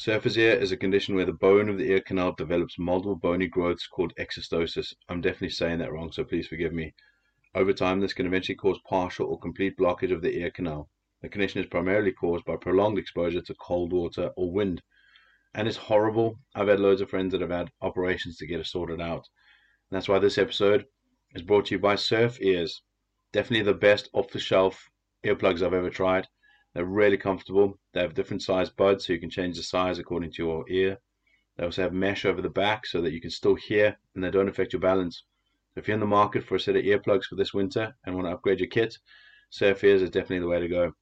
Surfer's ear is a condition where the bone of the ear canal develops multiple bony growths called exostosis. I'm definitely saying that wrong, so please forgive me. Over time, this can eventually cause partial or complete blockage of the ear canal. The condition is primarily caused by prolonged exposure to cold water or wind. And it's horrible. I've had loads of friends that have had operations to get it sorted out. And that's why this episode is brought to you by Surf Ears. Definitely the best off the shelf earplugs I've ever tried. They're really comfortable. They have different size buds so you can change the size according to your ear. They also have mesh over the back so that you can still hear and they don't affect your balance. If you're in the market for a set of earplugs for this winter and want to upgrade your kit, Surf Ears is definitely the way to go.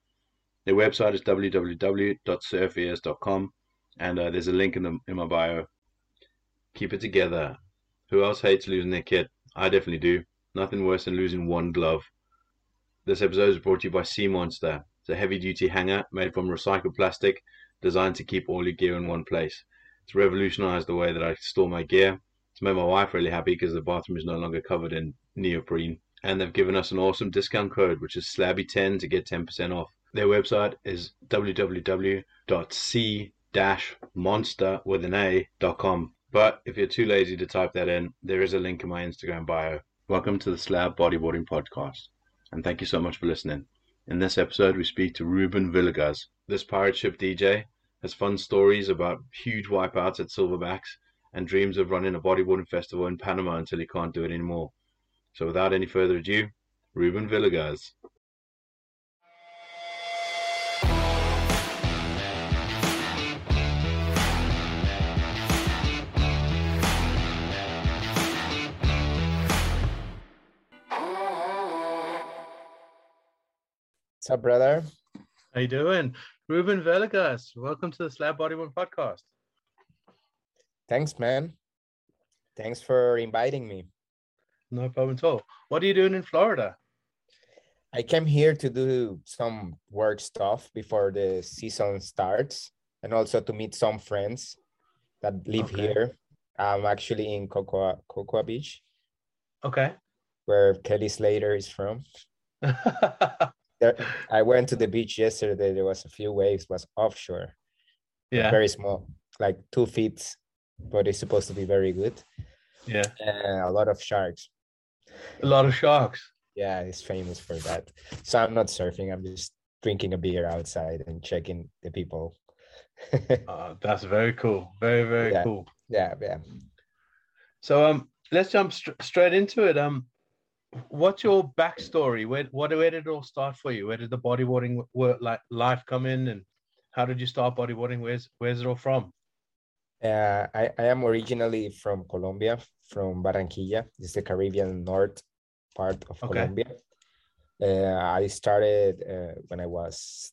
Their website is www.surfears.com and uh, there's a link in, the, in my bio. Keep it together. Who else hates losing their kit? I definitely do. Nothing worse than losing one glove. This episode is brought to you by Sea Monster. It's a heavy duty hanger made from recycled plastic designed to keep all your gear in one place. It's revolutionized the way that I store my gear. It's made my wife really happy because the bathroom is no longer covered in neoprene. And they've given us an awesome discount code, which is SLABBY10 to get 10% off. Their website is www.c-monster with an A.com. But if you're too lazy to type that in, there is a link in my Instagram bio. Welcome to the Slab Bodyboarding Podcast, and thank you so much for listening. In this episode, we speak to Ruben Villegas. This pirate ship DJ has fun stories about huge wipeouts at Silverbacks and dreams of running a bodyboarding festival in Panama until he can't do it anymore. So without any further ado, Ruben Villegas. What's up, brother? How you doing? Ruben Villegas, welcome to the Slab Body One Podcast. Thanks, man. Thanks for inviting me. No problem at all. What are you doing in Florida? I came here to do some work stuff before the season starts and also to meet some friends that live Okay. here. I'm actually in Cocoa, Cocoa Beach, Okay. where Kelly Slater is from. There, I went to the beach yesterday. There was a few waves, was offshore, yeah. very small, like two feet, but it's supposed to be very good. Yeah. And a lot of sharks. A lot of sharks. Yeah, it's famous for that. So I'm not surfing. I'm just drinking a beer outside and checking the people. Uh, that's very cool. Very, very Yeah. cool. yeah, yeah. So um let's jump str- straight into it. Um what's your backstory? Where what where did it all start for you? Where did the bodyboarding work like life come in and how did you start bodyboarding? Where's where's it all from? Uh, I, I am originally from Colombia, from Barranquilla. It's the Caribbean north part of Okay. Colombia. Uh, I started uh, when I was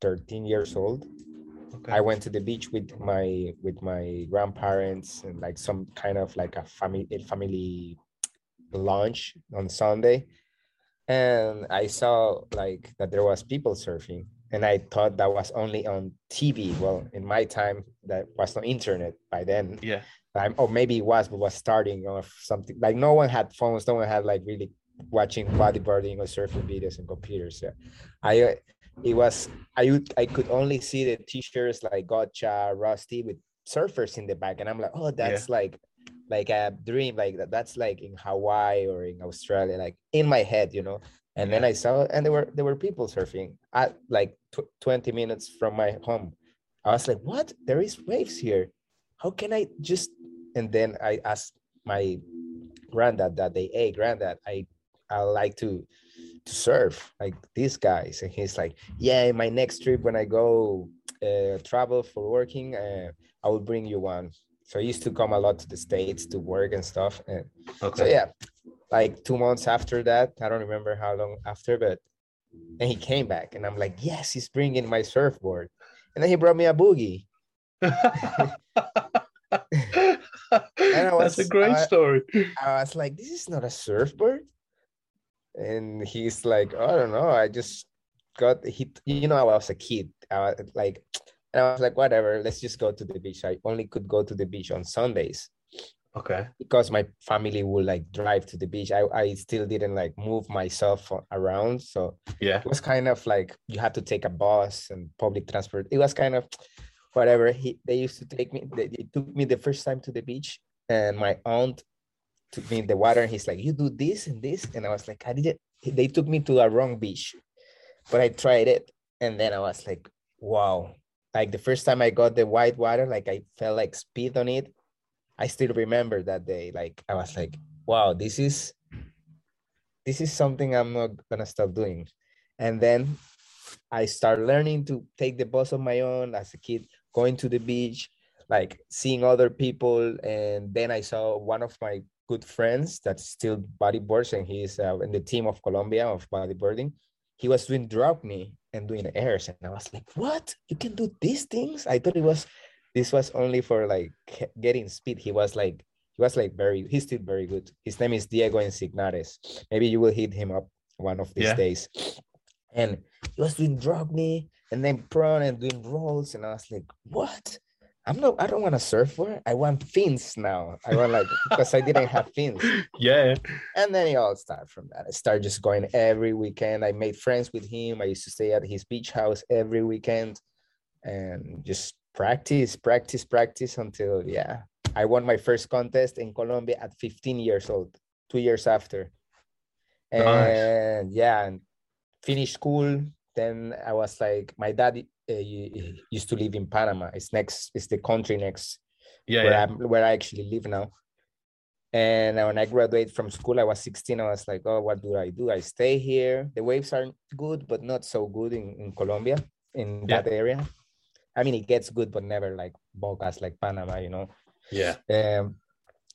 13 years old. Okay. I went to the beach with my with my grandparents and like some kind of like a family a family lunch on Sunday, and I saw like that there was people surfing, and I thought that was only on TV. Well, in my time, that was no internet by then. yeah. Um, or maybe it was, but was starting or something. Like no one had phones, no one had like really watching bodyboarding or surfing videos and computers. Yeah, I uh, it was I I could only see the t-shirts like Gotcha, Rusty with surfers in the back, and I'm like, oh, that's like like a dream, like that. That's like in Hawaii or in Australia, like in my head, you know. And then I saw, and there were there were people surfing at like tw- 20 minutes from my home. I was like, what? There is waves here. How can I just? And then I asked my granddad that day, hey, granddad, I I like to to surf like these guys. And he's like, yeah, my next trip when I go uh, travel for working, uh, I will bring you one. So I used to come a lot to the states to work and stuff. And so yeah, like two months after that, I don't remember how long after, but and he came back, and I'm like, yes, he's bringing my surfboard, and then he brought me a boogie. I That's a great I- story. I was like, this is not a surfboard. And he's like, "Oh, I don't know. I just got he, you know, I was a kid. I was like, and I was like, whatever, let's just go to the beach. I only could go to the beach on Sundays Okay. because my family would like drive to the beach. I, I still didn't like move myself around. So Yeah. it was kind of like you had to take a bus and public transport. It was kind of whatever. He they used to take me. They, they took me the first time to the beach, and my aunt took me in the water, and he's like, "You do this and this," and I was like, "I didn't." They took me to a wrong beach, but I tried it, and then I was like, "Wow!" Like the first time I got the white water, like I felt like speed on it. I still remember that day. Like I was like, "Wow, this is." This is something I'm not gonna stop doing. And then I started learning to take the bus on my own as a kid, going to the beach, like seeing other people. And then I saw one of my good friends that still bodyboards and he's uh, in the team of Colombia of bodyboarding. He was doing drop knee and doing airs. And I was like, what? You can do these things? I thought it was, this was only for like getting speed. He was like, he was like very, he's still very good. His name is Diego Insignares. Maybe you will hit him up one of these yeah. days and he was doing drop knee and then prone and doing rolls and i was like what i'm not i don't want a surfer i want fins now. I want like because i didn't have fins. Yeah. And then it all started from that. I started just going every weekend. I made friends with him. I used to stay at his beach house every weekend and just practice practice practice until yeah. I won my first contest in colombia at 15 years old two years after. And nice. yeah and finished school. Then I was like, my dad used to live in Panama. It's next, it's the country next yeah, where yeah. I'm where I actually live now. And when I graduated from school, I was 16. I was like, oh, what do I do? I stay here. The waves aren't good, but not so good in, in Colombia, in yeah. that area. I mean, it gets good, but never like Bocas, like Panama, you know? Yeah. Um,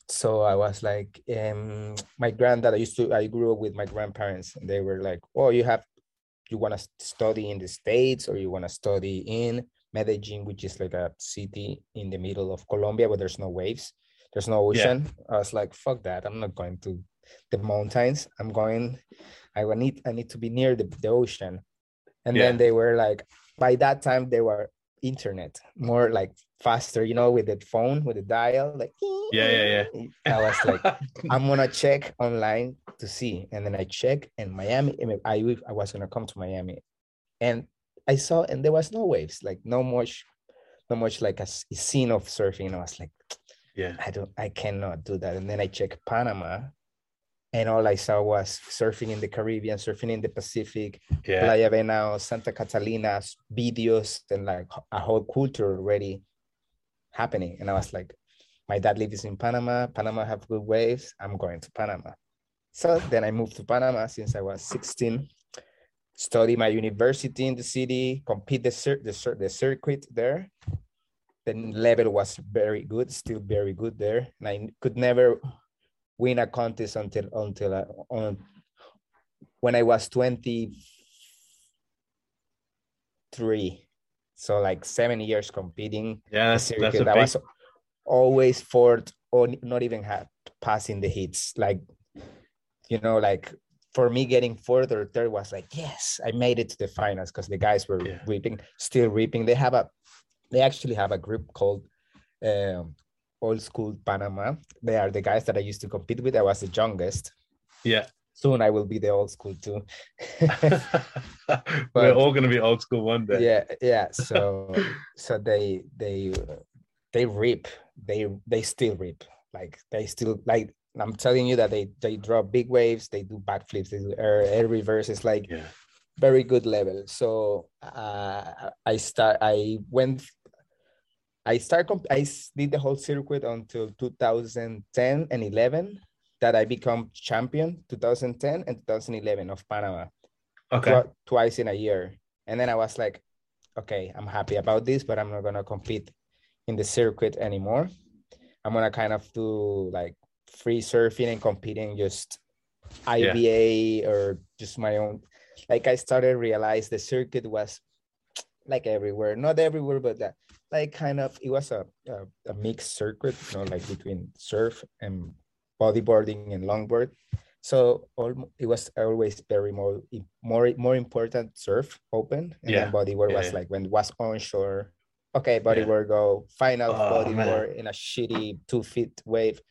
so I was like, um, my granddad, I used to, I grew up with my grandparents, and they were like, oh, you have you want to study in the states or you want to study in Medellin, which is like a city in the middle of Colombia where there's no waves, there's no ocean. Yeah. I was like, fuck that, I'm not going to the mountains. I'm going. I need I need to be near the, the ocean. And yeah. then they were like, by that time they were internet more like faster, you know, with the phone with the dial, like yeah, yeah, yeah. I was like, I'm gonna check online to see, and then I check, and Miami. I I was gonna come to Miami, and I saw, and there was no waves, like no much, no much like a, scene of surfing. I was like, yeah, I don't, I cannot do that. And then I checked Panama, and all I saw was surfing in the Caribbean, surfing in the Pacific, yeah. Playa Venao, Santa Catalina, videos, and like a whole culture already happening. And I was like, my dad lives in Panama. Panama have good waves. I'm going to Panama. So then I moved to Panama since I was 16, study my university in the city, compete the, cir- the, cir- the circuit there. The level was very good, still very good there. And I could never win a contest until until uh, on when I was 23. So like seven years competing. Yeah, that's a big... I was always fourth or not even had passing the hits. Like, you know, like for me getting fourth or third was like, yes, I made it to the finals because the guys were yeah. reaping, still reaping. They have a they actually have a group called um, Old School Panama. They are the guys that I used to compete with. I was the youngest. Yeah. Soon I will be the old school too. but, We're all gonna be old school one day. Yeah, yeah. So so they they they rip. they they still rip like they still like i'm telling you that they they drop big waves they do backflips they do air, air reverses like yeah. very good level so uh, i start i went i start i did the whole circuit until 2010 and 11 that i become champion 2010 and 2011 of panama okay twice in a year and then i was like okay i'm happy about this but i'm not gonna compete in the circuit anymore. I'm gonna kind of do like free surfing and competing just IBA yeah. or just my own. Like I started realize the circuit was like everywhere, not everywhere, but that like kind of it was a, a, a mixed circuit, you know, like between surf and bodyboarding and longboard. So all, it was always very more more more important surf open and yeah. then bodyboard yeah, was yeah. like when it was onshore okay, bodyboard yeah. go final oh, bodyboard in a shitty two feet wave.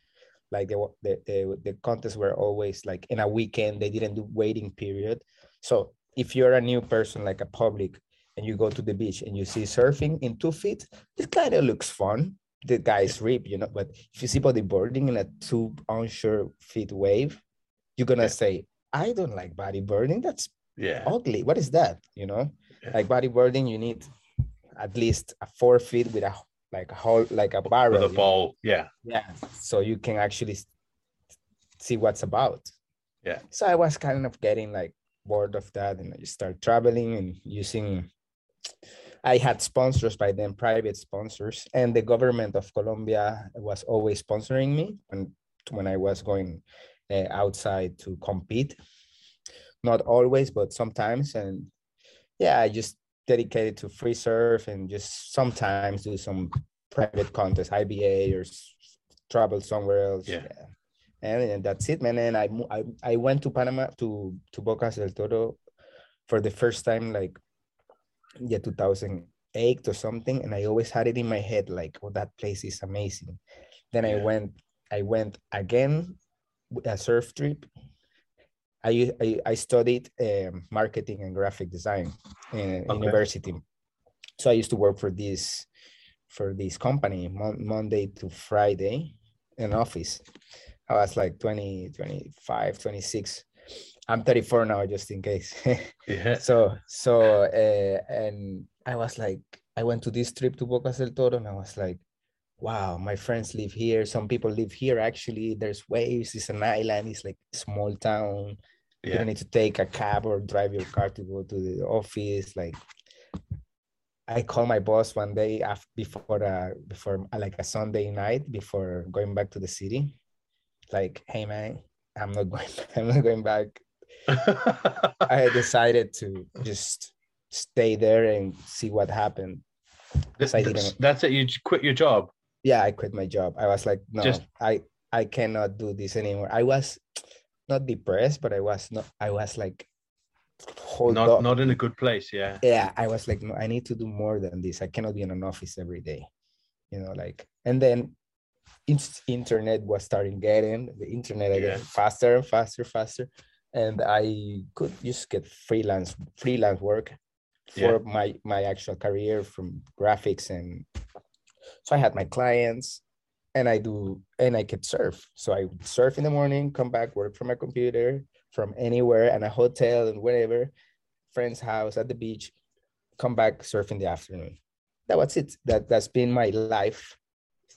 Like the, the the the contests were always like in a weekend. They didn't do waiting period. So if you're a new person, like a public, and you go to the beach and you see surfing in two feet, it kind of looks fun. The guys rip, you know, but if you see bodyboarding in a two onshore feet wave, you're gonna Yeah. say, I don't like bodyboarding. That's Yeah. ugly. What is that? You know, Yeah. like bodyboarding, you need at least a four feet with a like a whole like a barrel. With a you know? Yeah. Yeah, so you can actually see what's about. Yeah. So I was kind of getting like bored of that, and I start traveling and using. I had sponsors by then, private sponsors, and the government of Colombia was always sponsoring me when when I was going uh, outside to compete. Not always, but sometimes, and yeah, I just dedicated to free surf and just sometimes do some private contest, IBA or s- travel somewhere else. Yeah. And, and that's it, man. And I, I I went to Panama to to Bocas del Toro for the first time, like yeah, 2008 or something. And I always had it in my head, like, oh, that place is amazing. Then I went, I went again a surf trip. I, I, I studied um, marketing and graphic design in Okay. university. So I used to work for this for this company mon- Monday to Friday in office. I was like 20, 25, 26. I'm 34 now, just in case. Yeah. so so uh, and I was like, I went to this trip to Bocas del Toro, and I was like, wow, my friends live here. Some people live here. Actually, there's waves. It's an island. It's like a small town. You Yeah. don't need to take a cab or drive your car to go to the office. Like, I called my boss one day after before uh before uh, like a Sunday night before going back to the city. Like, hey man, I'm not going. I'm not going back. I decided to just stay there and see what happened. Th- I that's, didn't- that's it. You quit your job. Yeah, I quit my job. I was like, no, Just- I I cannot do this anymore. I was not depressed, but I was not. I was like, hold Not up. not in a good place. Yeah. yeah i was like no i need to do more than this i cannot be in an office every day you know like and then internet was starting getting the internet again Yeah. faster and faster faster and i could just get freelance freelance work for Yeah. my my actual career from graphics and so i had my clients and i do and i could surf. So i would surf in the morning come back work from my computer from anywhere and a hotel and wherever friend's house at the beach come back surf in the afternoon. That was it. That that's been my life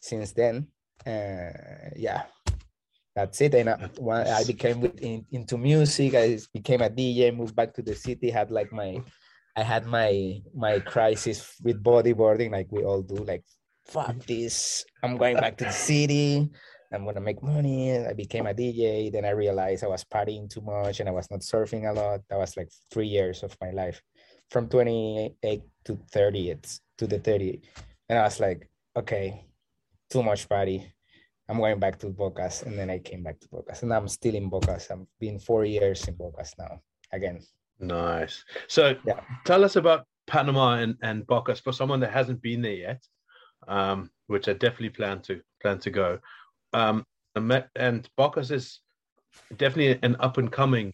since then. Uh yeah that's it. And I, I became with, in, into music I became a DJ moved back to the city had like my I had my my crisis with bodyboarding like we all do like fuck this. I'm going back to the city. I'm gonna make money. I became a DJ then I realized I was partying too much and I was not surfing a lot. That was like three years of my life. From 28 to 30 it's to the 30 and I was like okay too much party I'm going back to Bocas and then I came back to Bocas and I'm still in Bocas I've been four years in Bocas now again Nice. So Yeah. tell us about Panama and, and Bocas for someone that hasn't been there yet, um, which I definitely plan to plan to go. Um, and Bocas is definitely an up and coming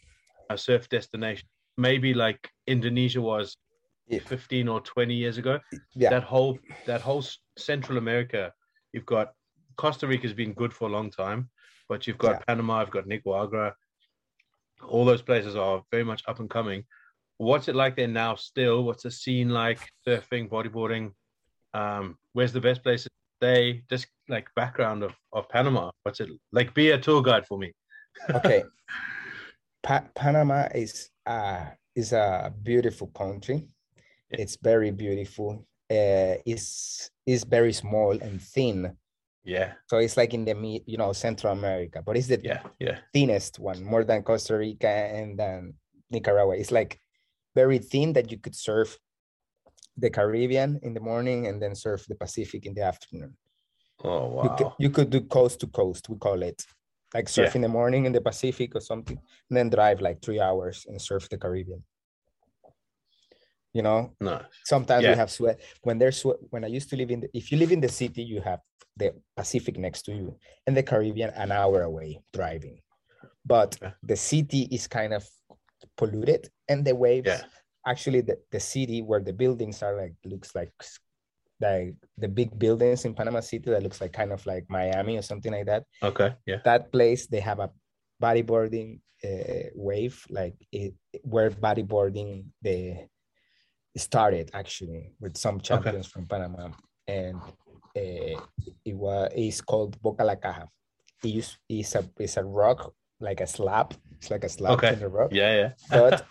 uh, surf destination. Maybe like Indonesia was Yeah. 15 or 20 years ago. yeah That whole that whole Central America, you've got Costa Rica's been good for a long time, but you've got Yeah. Panama, you've got Nicaragua. All those places are very much up and coming. What's it like there now? Still, what's the scene like? Surfing, bodyboarding. Um, where's the best place to stay? Just like background of, of Panama. What's it like? Be a tour guide for me. okay pa- panama is uh is a beautiful country Yeah. it's very beautiful uh it's it's very small and thin Yeah, so it's like in the you know central america but it's the yeah, yeah, thinnest one more than costa rica and then nicaragua it's like very thin that you could surf the caribbean in the morning and then surf the pacific in the afternoon Oh you, could, wow. you could do coast to coast we call it like surf Yeah. in the morning in the pacific or something and then drive like three hours and surf the caribbean you know No. sometimes Yeah. we have sweat when there's swe- when i used to live in the, if you live in the city you have the pacific next to you and the caribbean an hour away driving but the city is kind of polluted and the waves Yeah. actually the, the city where the buildings are like looks like like the big buildings in Panama City that looks like kind of like Miami or something like that. Okay. Yeah. That place they have a bodyboarding uh, wave like it where bodyboarding the started actually with some champions okay. from Panama and uh, it was it's called Boca La Caja. It is it's a it's a rock like a slab. It's like a slab okay. in the rock. Yeah, yeah. but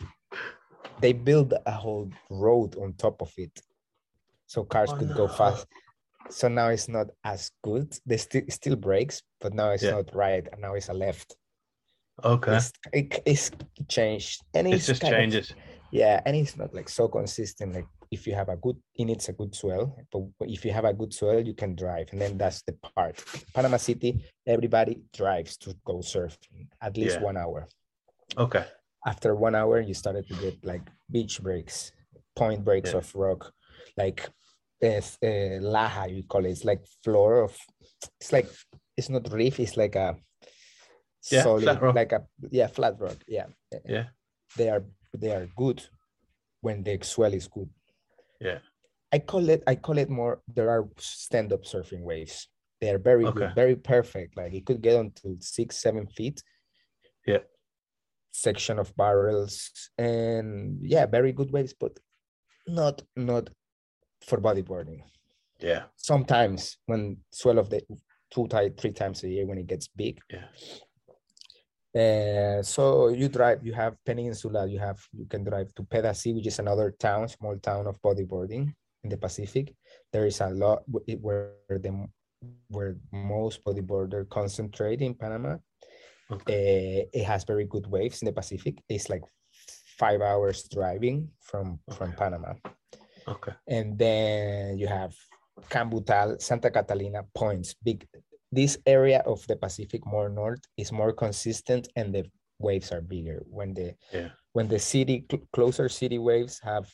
they built a whole road on top of it, so cars oh, could no. go fast. So now it's not as good. They still still breaks, but now it's yeah. not right, and now it's a left. Okay. It's, it, it's changed, and it's, it's just changes. Of, yeah, and it's not like so consistent. Like if you have a good, it needs a good soil. But if you have a good soil, you can drive, and then that's the part. Panama City, everybody drives to go surfing at least Yeah. one hour. Okay. After one hour, you started to get like beach breaks, point breaks Yeah. of rock, like uh, uh, laja you call it. It's like floor of. It's like it's not reef. It's like a Yeah, solid, flat rock. like a yeah flat rock. Yeah, Yeah. they are they are good when the swell is good. Yeah. I call it I call it more there are stand-up surfing waves. They are very Okay. good, very perfect. Like it could get onto six, seven feet. Yeah. Section of barrels and yeah, very good waves, but not not for bodyboarding. Yeah. Sometimes when swell of the two three times a year when it gets big. Yeah. Uh, so you drive, you have Peninsula, you have you can drive to Pedasi, which is another town, small town of bodyboarding in the Pacific. There is a lot where the where most bodyboarder concentrate in Panama. Okay. Uh, it has very good waves in the Pacific. It's like five hours driving from from Panama, Okay. and then you have Cambutal, Santa Catalina points. Big. This area of the Pacific more north is more consistent, and the waves are bigger. When the Yeah. when the city cl- closer city waves have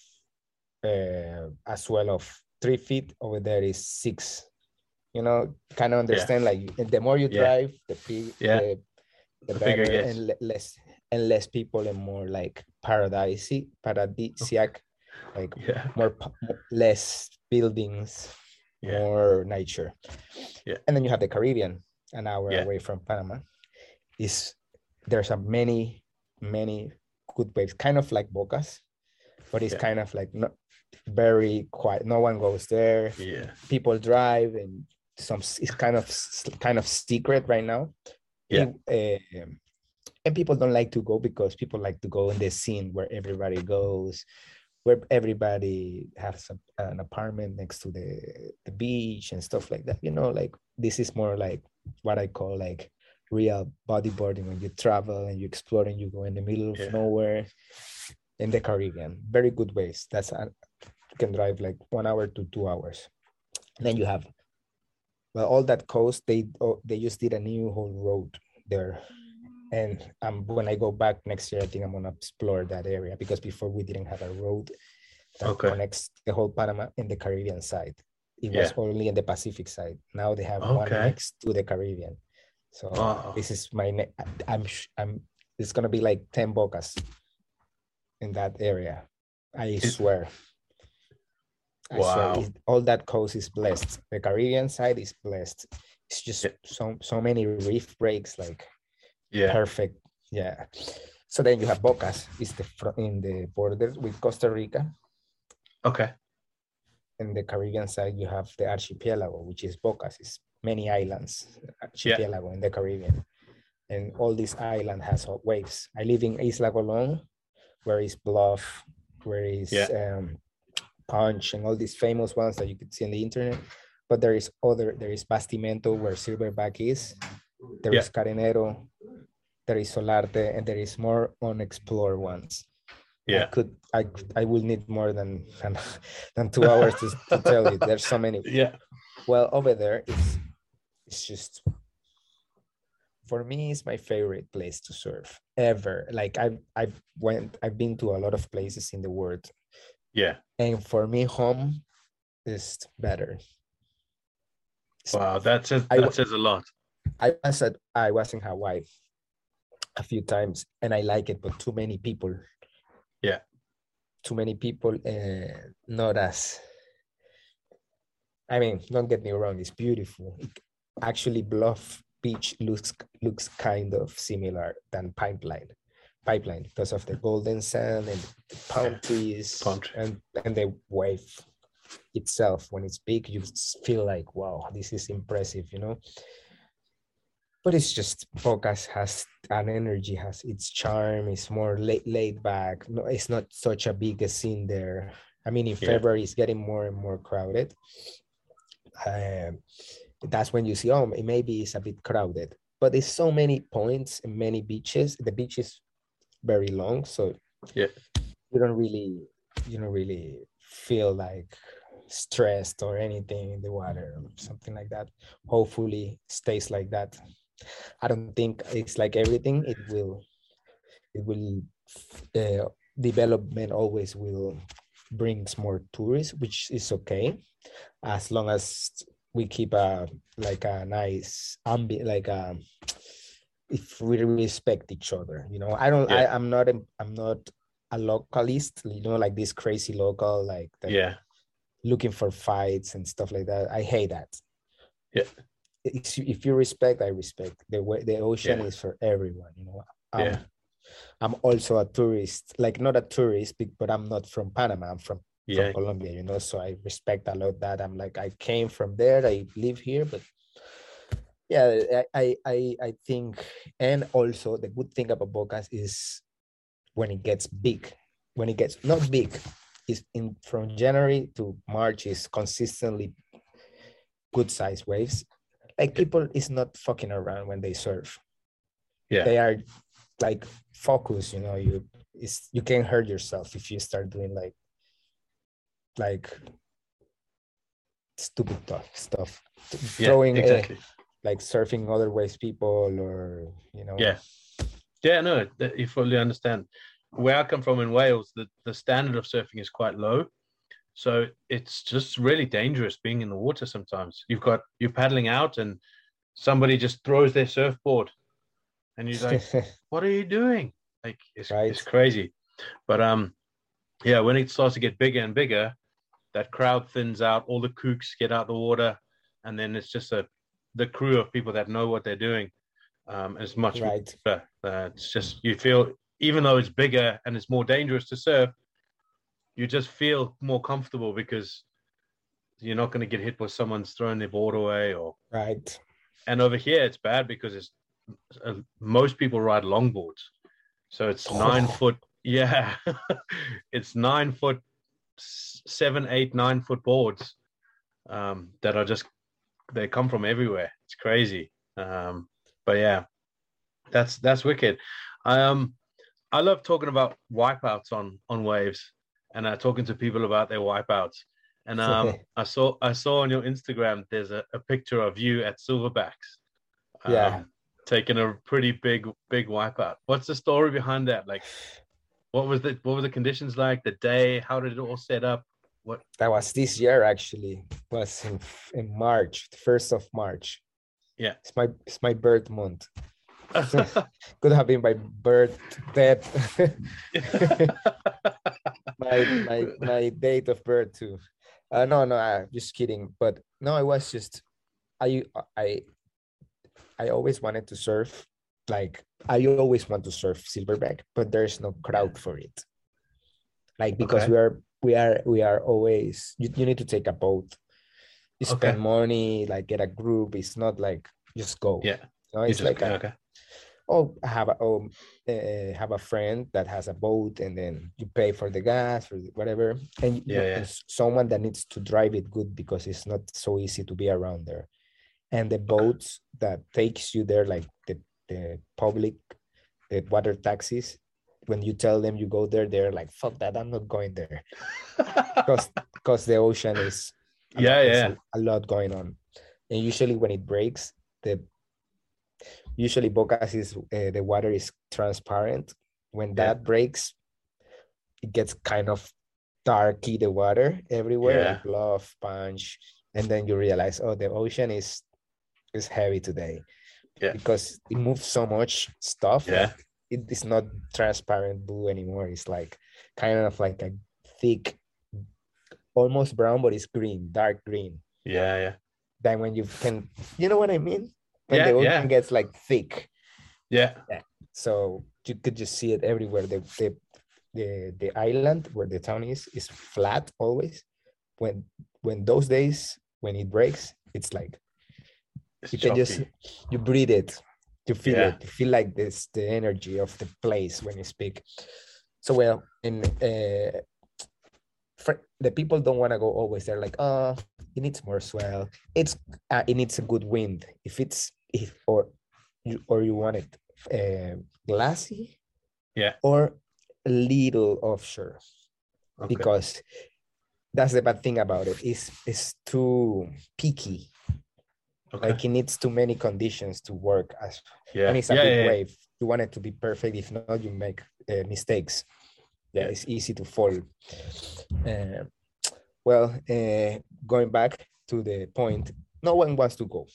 uh, a swell of three feet, over there is six. You know, kind of understand. Like the more you Yeah. drive, the big, Yeah. the, the, The bigger better, gets. and le- less and less people and more like paradisy, paradisiac, like Yeah. more less buildings, Yeah. more nature. Yeah. And then you have the Caribbean, an hour Yeah. away from Panama. Is there's a many, many good waves, kind of like Bocas, but it's Yeah. kind of like not very quiet. No one goes there. Yeah. People drive, and some it's kind of kind of secret right now. Yeah. It, um, and people don't like to go because people like to go in the scene where everybody goes where everybody has a, an apartment next to the, the beach and stuff like that you know like this is more like what i call like real bodyboarding when you travel and you explore and you go in the middle of Yeah. nowhere in the caribbean. Very good ways. That's a, you can drive like one hour to two hours. Then you have well all that coast they oh, they just did a new whole road there and um, when I go back next year, I think I'm gonna explore that area because before we didn't have a road that Okay. connects the whole Panama in the Caribbean side. It was only in the Pacific side. Now they have one Okay. next to the Caribbean. So Wow. this is my ne- I'm I'm it's gonna be like ten bocas in that area. I swear. I Wow. swear all that coast is blessed. The Caribbean side is blessed. It's just Yeah. so so many reef breaks like Yeah. perfect. Yeah. So then you have Bocas, is the in the border with Costa Rica. Okay. In the Caribbean side, you have the archipelago, which is Bocas. It's many islands, archipelago in the Caribbean, and all these island has hot waves. I live in Isla Colón, where is Bluff, where is Yeah. um, Punch, and all these famous ones that you could see on the internet. But there is other. There is Bastimento, where Silverback is. There is Yeah. Carenero, there is Solarte, and there is more unexplored ones. Yeah. could I could- I will need more than than, than two hours to, to tell you. There's so many. Yeah. Well, over there, it's it's just for me, it's my favorite place to surf ever. Like I've I've went I've been to a lot of places in the world, Yeah. and for me, home is better. Wow. That says that wa- says a lot. I was at I was in Hawaii a few times and I like it, but too many people. Yeah. too many people uh, not as i mean don't get me wrong it's beautiful actually bluff beach looks looks kind of similar than pipeline pipeline because of the golden sand and the palm trees Palm tree. and and the wave itself when it's big you feel like wow this is impressive you know but it's just Bocas has an energy has its charm. It's more laid, laid back. No it's not such a big scene there. I mean in Yeah. february it's getting more and more crowded. Um, that's when you see oh it maybe it's a bit crowded. But there's so many points and many beaches. The beach is very long so Yeah. you don't really you don't really feel like stressed or anything in the water or something like that. Hopefully stays like that i don't think it's like everything it will it will uh, development always will brings more tourists which is okay as long as we keep a like a nice ambient like a if we respect each other you know i don't Yeah. I, i'm not a, i'm not a localist you know like this crazy local like Yeah. looking for fights and stuff like that i hate that Yeah. If you respect i respect the way the ocean Yeah. is for everyone you know um, Yeah. i'm also a tourist like not a tourist but i'm not from panama i'm from Yeah. from Colombia, you know. So I respect a lot that. I'm like, I came from there, I live here, but yeah, I I I, I think, and also the good thing about Bocas is when it gets big, when it gets not big, is in from January to March is consistently good size waves. Like people is not fucking around when they surf. Yeah. They are like focused you know, you it's you can hurt yourself if you start doing like like stupid stuff stuff Yeah. throwing uh, Exactly. like surfing other ways people or you know Yeah. Yeah, no, you fully understand. Where I come from in Wales, the, the standard of surfing is quite low. So it's just really dangerous being in the water sometimes. You've got you're paddling out and somebody just throws their surfboard and you're like, what are you doing? Like it's Right. it's crazy. But um yeah, when it starts to get bigger and bigger, that crowd thins out, all the kooks get out the water, and then it's just a the crew of people that know what they're doing. Um, it's much right but uh, it's just you feel even though it's bigger and it's more dangerous to surf you just feel more comfortable because you're not going to get hit by someone's throwing their board away or right. And over here it's bad because it's uh, most people ride longboards. So it's nine foot yeah. It's nine foot seven eight nine foot boards um, that are just they come from everywhere. It's crazy. Um, but yeah that's that's wicked. Um i love talking about wipeouts on on waves and uh, talking to people about their wipeouts. And um i saw i saw on your instagram there's a, a picture of you at silverbacks um, Yeah. taking a pretty big big wipeout. What's the story behind that? Like what was the what were the conditions like the day? How did it all set up? What that was this year actually. Was in, in march the first of march. Yeah. it's my it's my birth month. Could have been my birth death my my my date of birth too. Uh, no, no, uh, just kidding. But no, I was just I I I always wanted to surf. Like I always want to surf silverback, but there's no crowd for it. Like because Okay. we are we are we are always you, you need to take a boat. You spend Okay. money, like get a group. It's not like just go. yeah No, it's just- like a, okay oh I have a oh, uh, have a friend that has a boat and then you pay for the gas or whatever. And you- Yeah, yeah. someone that needs to drive it good because it's not so easy to be around there. And the boats that takes you there like the, the public the water taxis when you tell them you go there they're like fuck that i'm not going there. Because because the ocean is Yeah, lot, yeah. a lot going on. And usually when it breaks the usually bocas is uh, the water is transparent when Yeah. that breaks it gets kind of darky the water everywhere Yeah. like bluff punch and then you realize oh the ocean is is heavy today Yeah. because it moves so much stuff Yeah. it is not transparent blue anymore it's like kind of like a thick, almost brown, but it's green, dark green. Yeah, yeah, Then when you can, you know what I mean? When Yeah, the ocean yeah. gets like thick, yeah. so you could just see it everywhere. The the the, the island where the town is is flat always. When when those days when it breaks, it's like It's you can just you breathe it you feel Yeah. it you feel like this the energy of the place when you speak so well in uh for, the people don't want to go always they're like oh it needs more swell it's uh, it needs a good wind if it's if or you or you want it uh, glassy Yeah. or a little offshore Okay. because that's the bad thing about it is it's too peaky okay. like it needs too many conditions to work as yeah, and it's a yeah, big yeah, yeah. wave you want it to be perfect if not you make uh, mistakes yeah, Yeah. it's easy to fall uh, well uh, going back to the point no one wants to go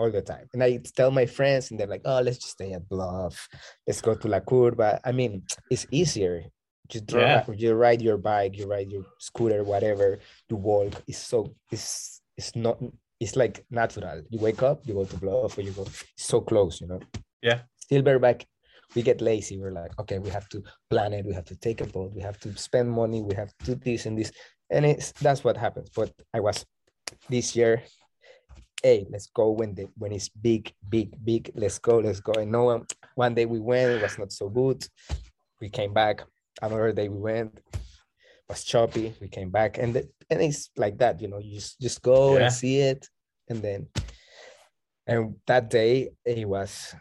all the time. And i tell my friends and they're like oh let's just stay at bluff. Let's go to la curva. I mean it's easier. You drive, you ride your bike you ride your scooter whatever you walk. It's so it's it's not it's like natural. You wake up you go to bluff or you go so close you know? Yeah. silverback we get lazy. We're like okay we have to plan it. We have to take a boat. We have to spend money. We have to do this and this. And it's that's what happens. But i was this year hey let's go when the when it's big big big let's go let's go. And no one one day we went it was not so good. We came back another day we went was choppy we came back and the, and it's like that you know you just just go Yeah. and see it and then and that day it was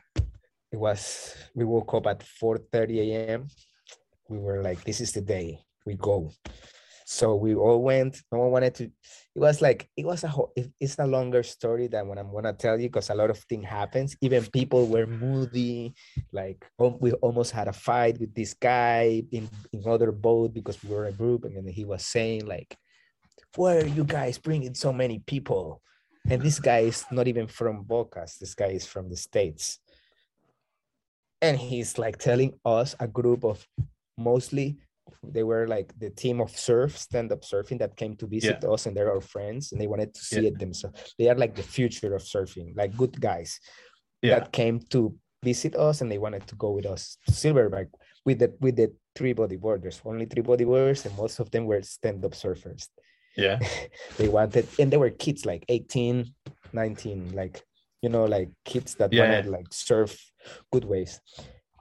it was we woke up at 4 30 a.m we were like this is the day we go so we all went no one wanted to it was like it was a whole it, it's a longer story than what i'm gonna tell you because a lot of thing happens. Even people were moody like we almost had a fight with this guy in in other boat because we were a group and then he was saying like why are you guys bringing so many people? And this guy is not even from bocas this guy is from the states. And he's like telling us a group of mostly they were like the team of surf stand-up surfing that came to visit us and they're our friends and they wanted to see Yeah. it themselves. They are like the future of surfing like good guys yeah, that came to visit us and they wanted to go with us. To silverback with the with the three bodyboarders only three bodyboarders and most of them were stand-up surfers. Yeah, they wanted and they were kids like 18 19 like you know like kids that Yeah. wanted like surf good waves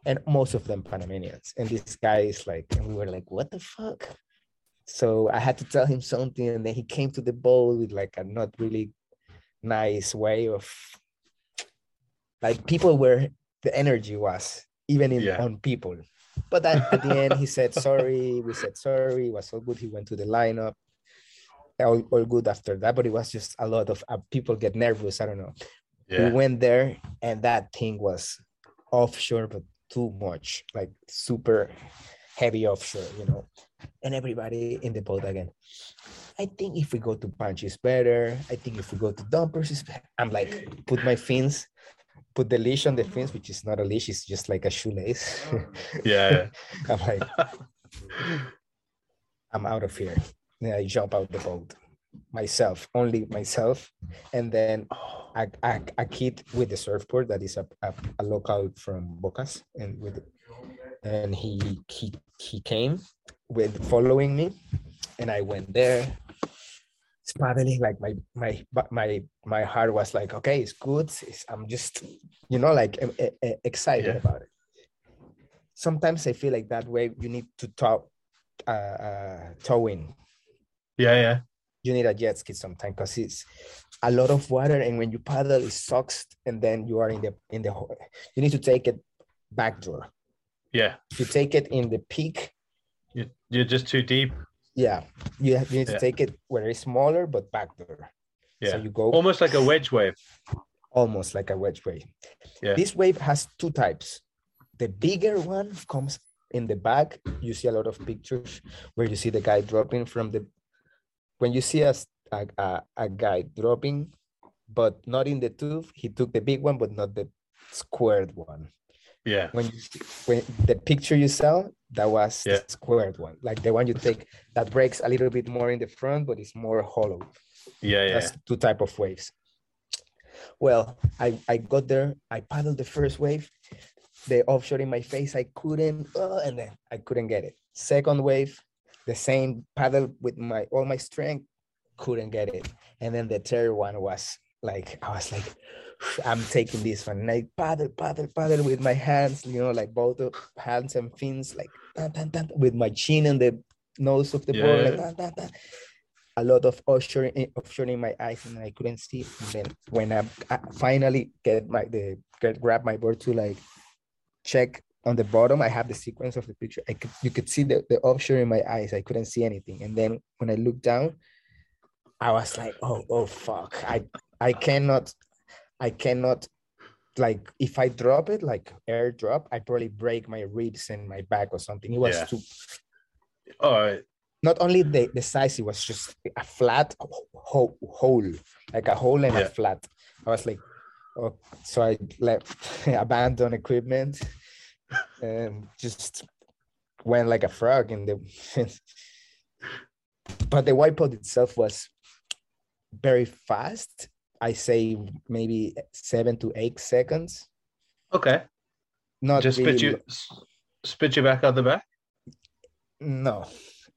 and most of them panamanians. And this guy is like and we were like what the fuck? So i had to tell him something and then he came to the boat with like a not really nice way of like people where the energy was even in Yeah. on people. But at, at the end he said sorry we said sorry it was all good he went to the lineup. All, all good after that but it was just a lot of uh, people get nervous i don't know. We went there and that thing was offshore but too much like super heavy offshore you know and everybody in the boat again. I think if we go to punch is better. I think if we go to dumpers is better. I'm like put my fins put the leash on the fins which is not a leash it's just like a shoelace. Yeah, i'm like i'm out of here. Then i jump out the boat myself only myself and then Oh, a, a, a kid with the surfboard that is a, a, a local from Bocas and with and he he he came with following me and I went there. Paddling like my my my my heart was like okay it's good. It's, I'm just you know like excited Yeah. about it. Sometimes I feel like that way you need to tow uh, uh towing. Yeah, yeah, you need a jet ski sometimes because it's a lot of water and when you paddle it sucks and then you are in the in the you need to take it back backdoor yeah. if you take it in the peak You, you're just too deep. yeah you, have, you need Yeah. to take it where it's smaller but back backdoor Yeah, so you go almost like a wedge wave. almost like a wedge wave Yeah. this wave has two types the bigger one comes in the back you see a lot of pictures where you see the guy dropping from the when you see a a guy dropping but not in the tooth he took the big one but not the squared one Yeah. when you when the picture you saw that was Yeah. the squared one like the one you take that breaks a little bit more in the front but it's more hollow Yeah. Yeah. that's two type of waves well i i got there i paddled the first wave the offshore in my face i couldn't uh, and then i couldn't get it second wave the same paddle with my all my strength couldn't get it and then the third one was like i was like i'm taking this one and i paddle paddle paddle with my hands you know like both hands and fins like tan, tan, tan, with my chin and the nose of the board like, Yeah. tan, tan a lot of offshore in, offshore in my eyes and I couldn't see. And then when I, I finally get my the get grab my board to like check on the bottom, I have the sequence of the picture. I could you could see the, the offshore in my eyes. I couldn't see anything. And then when I looked down, I was like, oh oh fuck. I I cannot I cannot like if I drop it like air drop, I probably break my ribs and my back or something. It was Yeah. too oh, All right. not only the, the size, it was just a flat ho- hole, like a hole and Yeah. a flat. I was like, oh, so I left, abandoned equipment, and just went like a frog in the. but the wipeout itself was very fast. I say maybe seven to eight seconds. Okay. Not Just really spit you, lo- spit you back out the back. No,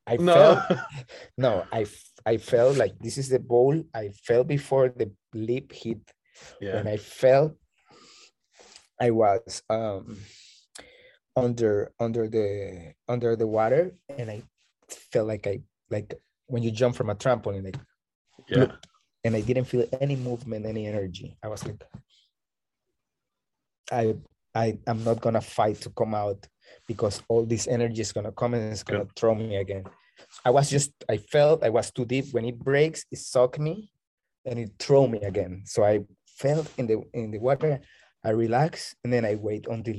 I No. felt no i i felt like this is the ball i fell before the lip hit yeah. when i fell i was um under under the under the water and i felt like i like when you jump from a trampoline like Yeah. and i didn't feel any movement any energy. I was like i i i'm not gonna fight to come out because all this energy is gonna come and it's gonna throw me again. I was just i felt i was too deep. When it breaks it sucked me and it threw me again. So i felt in the in the water i relax and then i wait until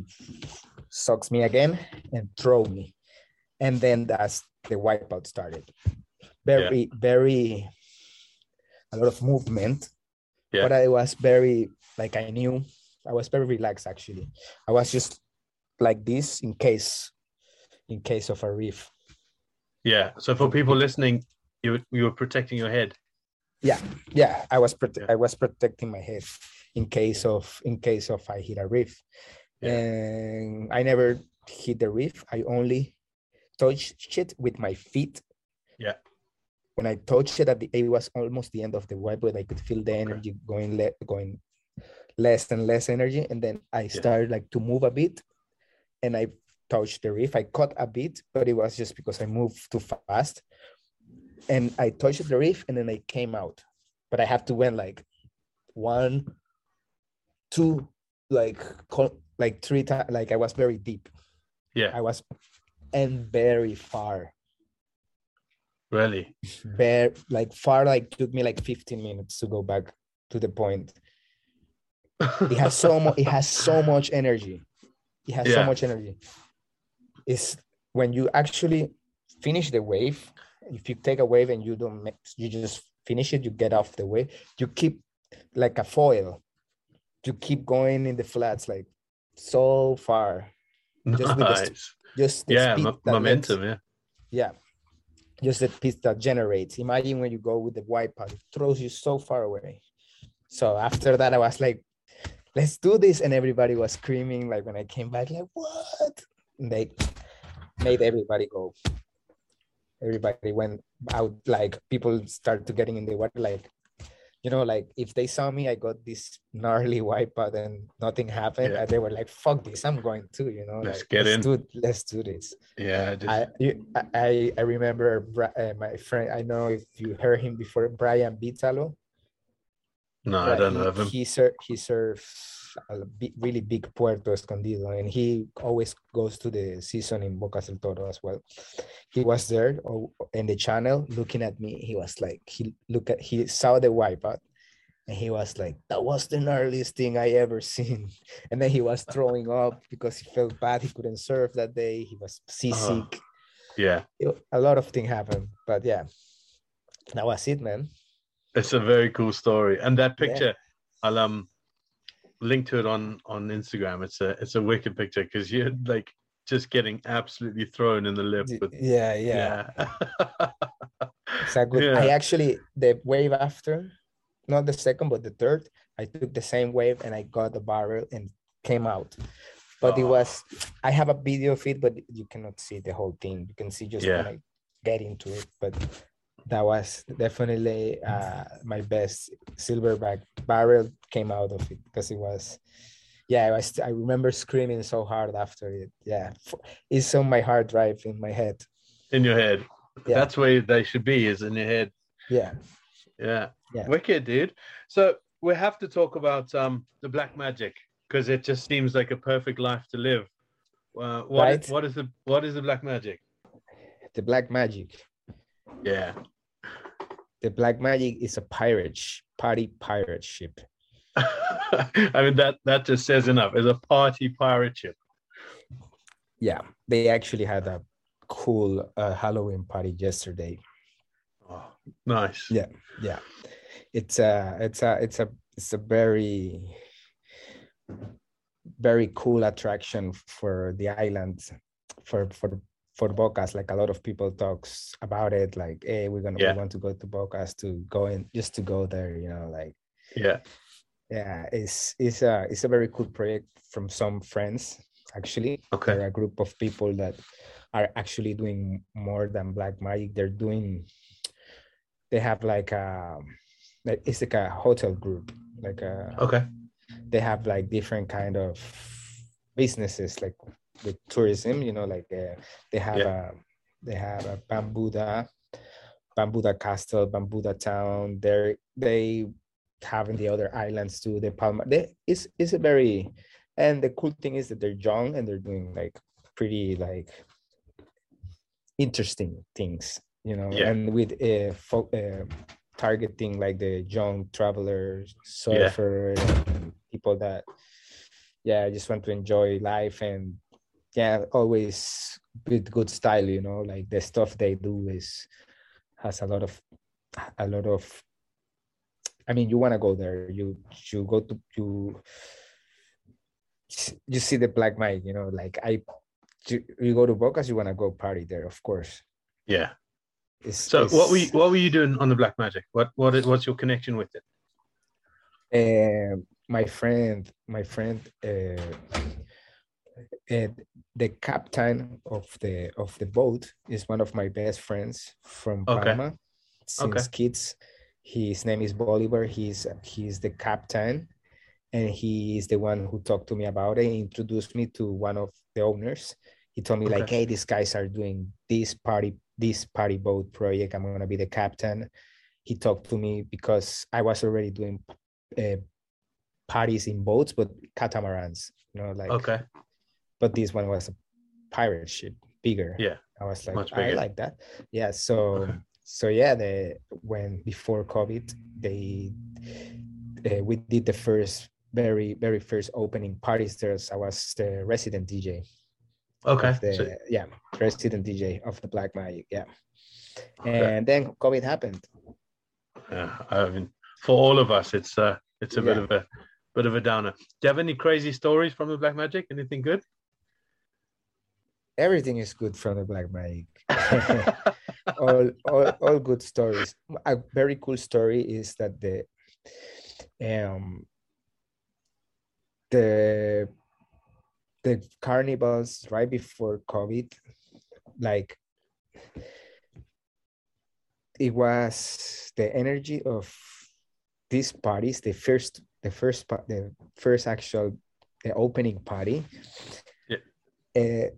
sucks me again and throw me and then that's the wipeout started very very a lot of movement Yeah. but i was very like i knew i was very relaxed actually i was just like this in case in case of a reef Yeah. So for people listening, you you were protecting your head. Yeah, yeah i was prote- Yeah. i was protecting my head in case of in case of i hit a reef Yeah. and i never hit the reef. I only touched it with my feet. Yeah. when i touched it at the it was almost the end of the web but i could feel the energy going le- going less and less energy. And then i started like to move a bit and i touched the reef. I caught a bit but it was just because i moved too fast. And I touched the reef and then I came out. But I have to went like one, two, like co- like three times. Like I was very deep. Yeah. I was and very far. Really. Very like far like took me like 15 minutes to go back to the point. It has so much it has so much energy. It has so much energy. It's when you actually finish the wave, if you take a wave and you don't make, you just finish it, you get off the wave, you keep like a foil. You keep going in the flats like so far. Just with the st- Just the Yeah. that momentum. lets- Yeah. yeah. Just the piece that generates. Imagine when you go with the wipeout, it throws you so far away. So after that, I was like, let's do this. And everybody was screaming. Like when I came back, like, what? And they made everybody go. Everybody went out, like people started to getting in the water, like, you know, like if they saw me, I got this gnarly wipeout and nothing happened. Yeah. And they were like, fuck this, I'm going too, you know. Let's like, get in. Do, let's do this. Yeah. just- I you- I I- remember Bri- uh, my friend. I know if you heard him before, Brian Bitalo. No, I don't he, know him. He ser- he serves a bi- really big Puerto Escondido, and he always goes to the season in Bocas del Toro as well. He was there oh, in the channel looking at me. He was like, he look at he saw the wipeout. And he was like, that was the gnarliest thing I ever seen. And then he was throwing up because he felt bad. He couldn't surf that day. He was uh-huh. seasick Yeah. a lot of things happened but yeah that was it man It's a very cool story. And that Yeah. picture, I'll um link to it on on Instagram. It's a it's a wicked picture because you're like just getting absolutely thrown in the lip. With, yeah, yeah. yeah. It's a good. I actually the wave after, not the second, but the third. I took the same wave and I got the barrel and came out. But it was. I have a video of it, but you cannot see the whole thing. You can see just Yeah. when I get into it. But that was definitely uh, my best silverback barrel came out of it because it was. Yeah, I was. I remember screaming so hard after it. Yeah, it's on my hard drive in my head. in your head. Yeah. That's where they should be, is in your head. Yeah. Yeah. Yeah. Wicked, dude. So we have to talk about um the black magic because it just seems like a perfect life to live. Uh, what is- Right. what is the what is the black magic? The black magic. Yeah. The Black Magic is a pirate sh- party pirate ship. I mean that that just says enough. It's a party pirate ship. Yeah, they actually had a cool uh, Halloween party yesterday. Oh, nice. Yeah. Yeah, it's a it's a it's a it's a very very cool attraction for the island for for for Bocas. Like a lot of people talks about it. Like, hey, we're gonna Yeah. we want to go to Bocas to go in just to go there. You know, like Yeah. yeah it's it's a it's a very cool project from some friends actually Okay. they're a group of people that are actually doing more than black magic they're doing they have like a like it's like a hotel group like a Okay. they have like different kind of businesses like with tourism you know like uh, they have a they have a bambuda bambuda castle bambuda town. They're they have in the other islands too the palma they, it's, it's a very and the cool thing is that they're young and they're doing like pretty like interesting things you know? Yeah. and with uh, fo- uh targeting like the young travelers surfer and people that yeah just want to enjoy life and yeah always with good style you know like the stuff they do is has a lot of a lot of i mean you want to go there you you go to you you see the black mic you know like i you, you go to bocas you want to go party there of course Yeah. it's, So what were you, what were you doing on the black magic? What what is, what's your connection with it? uh, my friend, my friend, uh, uh, the captain of the of the boat is one of my best friends from Okay. Panama since Okay. kids. His name is Bolivar. He's he's the captain, and he is the one who talked to me about it. Introduced me to one of the owners. He told me like, "Hey, these guys are doing this party this party boat project. I'm gonna be the captain." He talked to me because I was already doing uh, parties in boats, but catamarans, you know, like, Okay. But this one was a pirate ship, bigger. Yeah. I was like, I like that. Yeah. So, Okay. so yeah, the when before COVID, they uh, we did the first very very first opening parties there. I was the resident DJ. Okay. The, So, yeah, resident DJ of the Black Magic. Yeah. okay. And then COVID happened. Yeah, I mean, for all of us, it's uh, it's a bit of a bit of a downer. Do you have any crazy stories from the black magic? Anything good? Everything is good from the Black Magic. all, all all good stories. A very cool story is that the um the the carnivals right before COVID, like it was the energy of these parties, the first the first the first actual the opening party. Yeah. Uh,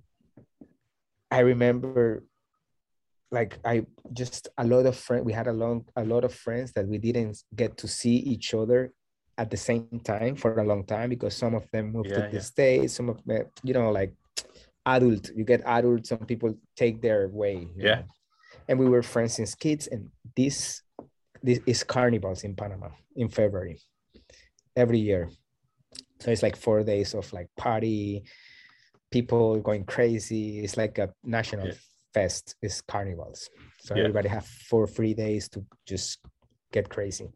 I remember like I just a lot of friends we had a long a lot of friends that we didn't get to see each other at the same time for a long time because some of them moved Yeah, to the yeah. states some of them you know like adult you get adult some people take their way Yeah. know. and we were friends since kids and this this is carnivals in panama in february every year so it's like four days of like party people going crazy. It's like a national Yeah. fest It's carnivals. So Yeah. everybody have four free days to just get crazy.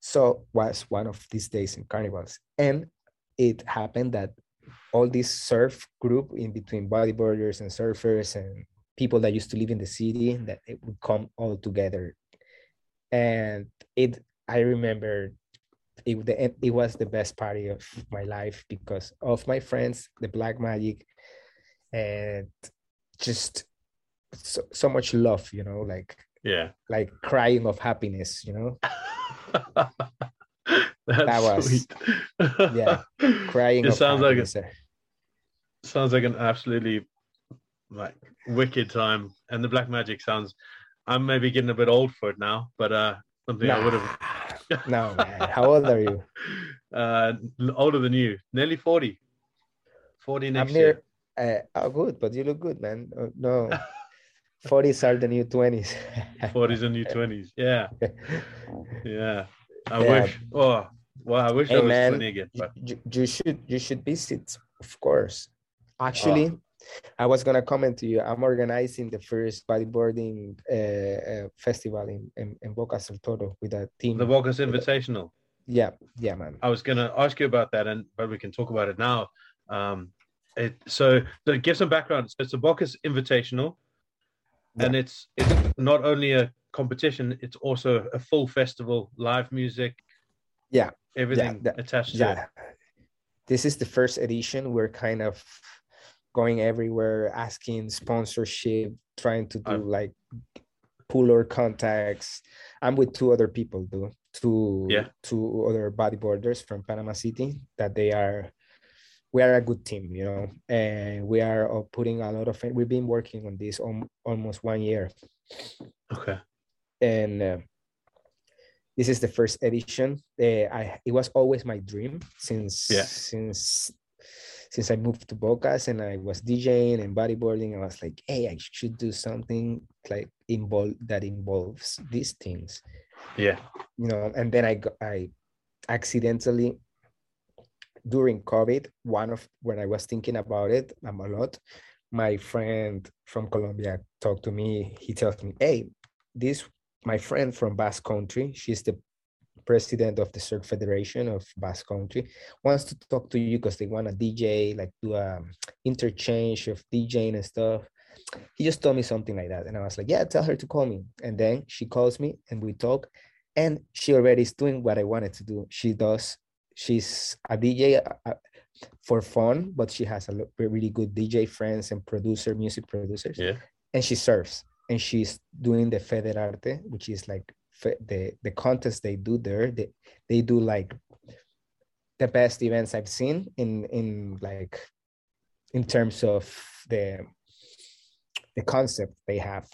So was one of these days in carnivals. And it happened that all this surf group in between bodyboarders and surfers and people that used to live in the city that it would come all together. And it i remember it, the, it was the best party of my life because of my friends the black magic and just so, so much love you know like Yeah. like crying of happiness you know That's That was- sweet. yeah, crying It of sounds like a- happiness. sounds like an absolutely like wicked time. And the black magic sounds. I'm maybe getting a bit old for it now, but uh, something I would have. No man how old are you Uh, older than you, nearly forty. Forty next i'm year. near uh, oh good but you look good man Uh, no 40s are the new 20s 40s and new 20s. Yeah, yeah. I Yeah. wish. Oh, well, I wish Hey, I was man, 20 again. you, But you- you should you should visit of course actually Oh. I was gonna comment to you i'm organizing the first bodyboarding uh, uh, festival in, in in boca del toro with a team. The Bocas Invitational. yeah yeah man. I was gonna ask you about that, and but we can talk about it now. Um, it so to give some background, so it's a Bocas Invitational, and it's it's not only a competition; it's also a full festival, live music, Yeah, everything that- attached to yeah. this is the first edition. We're kind of going everywhere asking sponsorship trying to do like puller contacts i'm with two other people though two Yeah. two other bodyboarders from panama city that they are we are a good team you know and we are putting a lot of we've been working on this al- almost one year. Okay. and uh, this is the first edition. Uh, I it was always my dream since Yeah. since since I moved to Bocas and I was DJing and bodyboarding. I was like, hey, I should do something like involve that involves these things, Yeah. you know. And then I got, I accidentally during COVID, one of when I was thinking about it um, a lot, my friend from Colombia talked to me. He tells me, "Hey, this my friend from Basque Country. She's the president of the Surf Federation of Basque Country. Wants to talk to you because they want a DJ, like do a interchange of DJing and stuff." He just told me something like that, and I was like, "Yeah, tell her to call me." And then she calls me, and we talk, and she already is doing what I wanted to do. She does. She's a DJ uh, uh, for fun, but she has a really good DJ friends and producer, music producers Yeah. and she serves and she's doing the federarte which is like the the contest they do there they, they do like the best events i've seen in in like in terms of the the concept they have.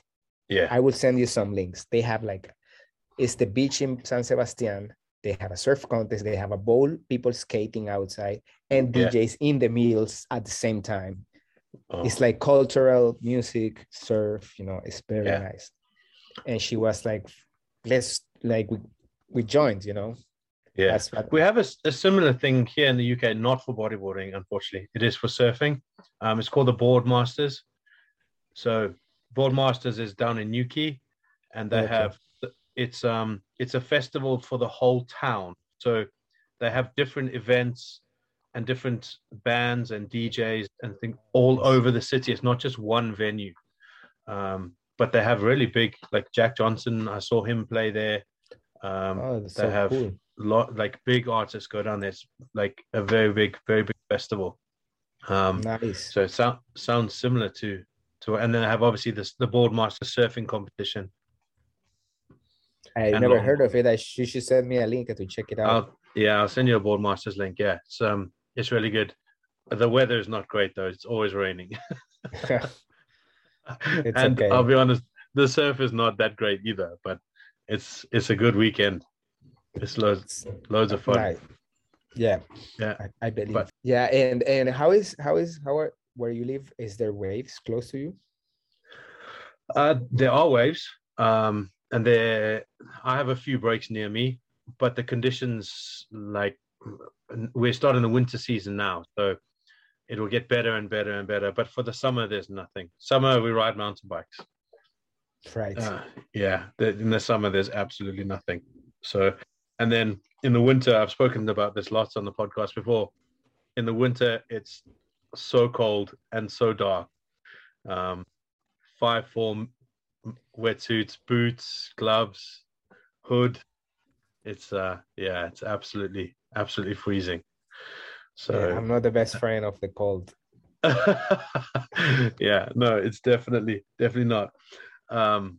Yeah. i will send you some links. They have like it's the beach in san sebastian. They have a surf contest. They have a bowl people skating outside and Yeah. djs in the meals at the same time. Oh, it's like cultural music surf you know it's very Yeah. nice. And she was like let's like we, we joined you know yeah. that's what We have a similar thing here in the UK, not for bodyboarding, unfortunately. It is for surfing. Um, it's called the Boardmasters. So Boardmasters is down in Newquay, and they Okay. have it's um it's a festival for the whole town. So they have different events and different bands and DJs and things all over the city. It's not just one venue. Um, but they have really big, like Jack Johnson. I saw him play there. Um, oh they so have cool lot like big artists go down there. It's like a very big, very big festival. Um, nice so it sound, sounds similar to to, and then I have obviously this the Boardmaster surfing competition. i and never long- heard of it i sh- you should send me a link to check it out I'll, yeah, I'll send you a Boardmasters link. Yeah, it's um, it's really good. The weather is not great though; it's always raining. And okay. I'll be honest, the surf is not that great either. But it's it's a good weekend. It's loads loads of fun. Right. yeah Yeah. I, I believe But- yeah and and how is how is how are where you live is there waves close to you Uh, there are waves, um, and there I have a few breaks near me, but the conditions like we're starting the winter season now, so it will get better and better and better. But for the summer, there's nothing. Summer we ride mountain bikes. right Uh, yeah, the, in the summer there's absolutely nothing. So, and then in the winter, I've spoken about this lots on the podcast before. in the winter it's so cold and so dark. Um, five form wetsuits, boots, gloves, hood. It's uh yeah, it's absolutely absolutely freezing. So Yeah, I'm not the best friend of the cold. yeah, no, it's definitely definitely not. Um,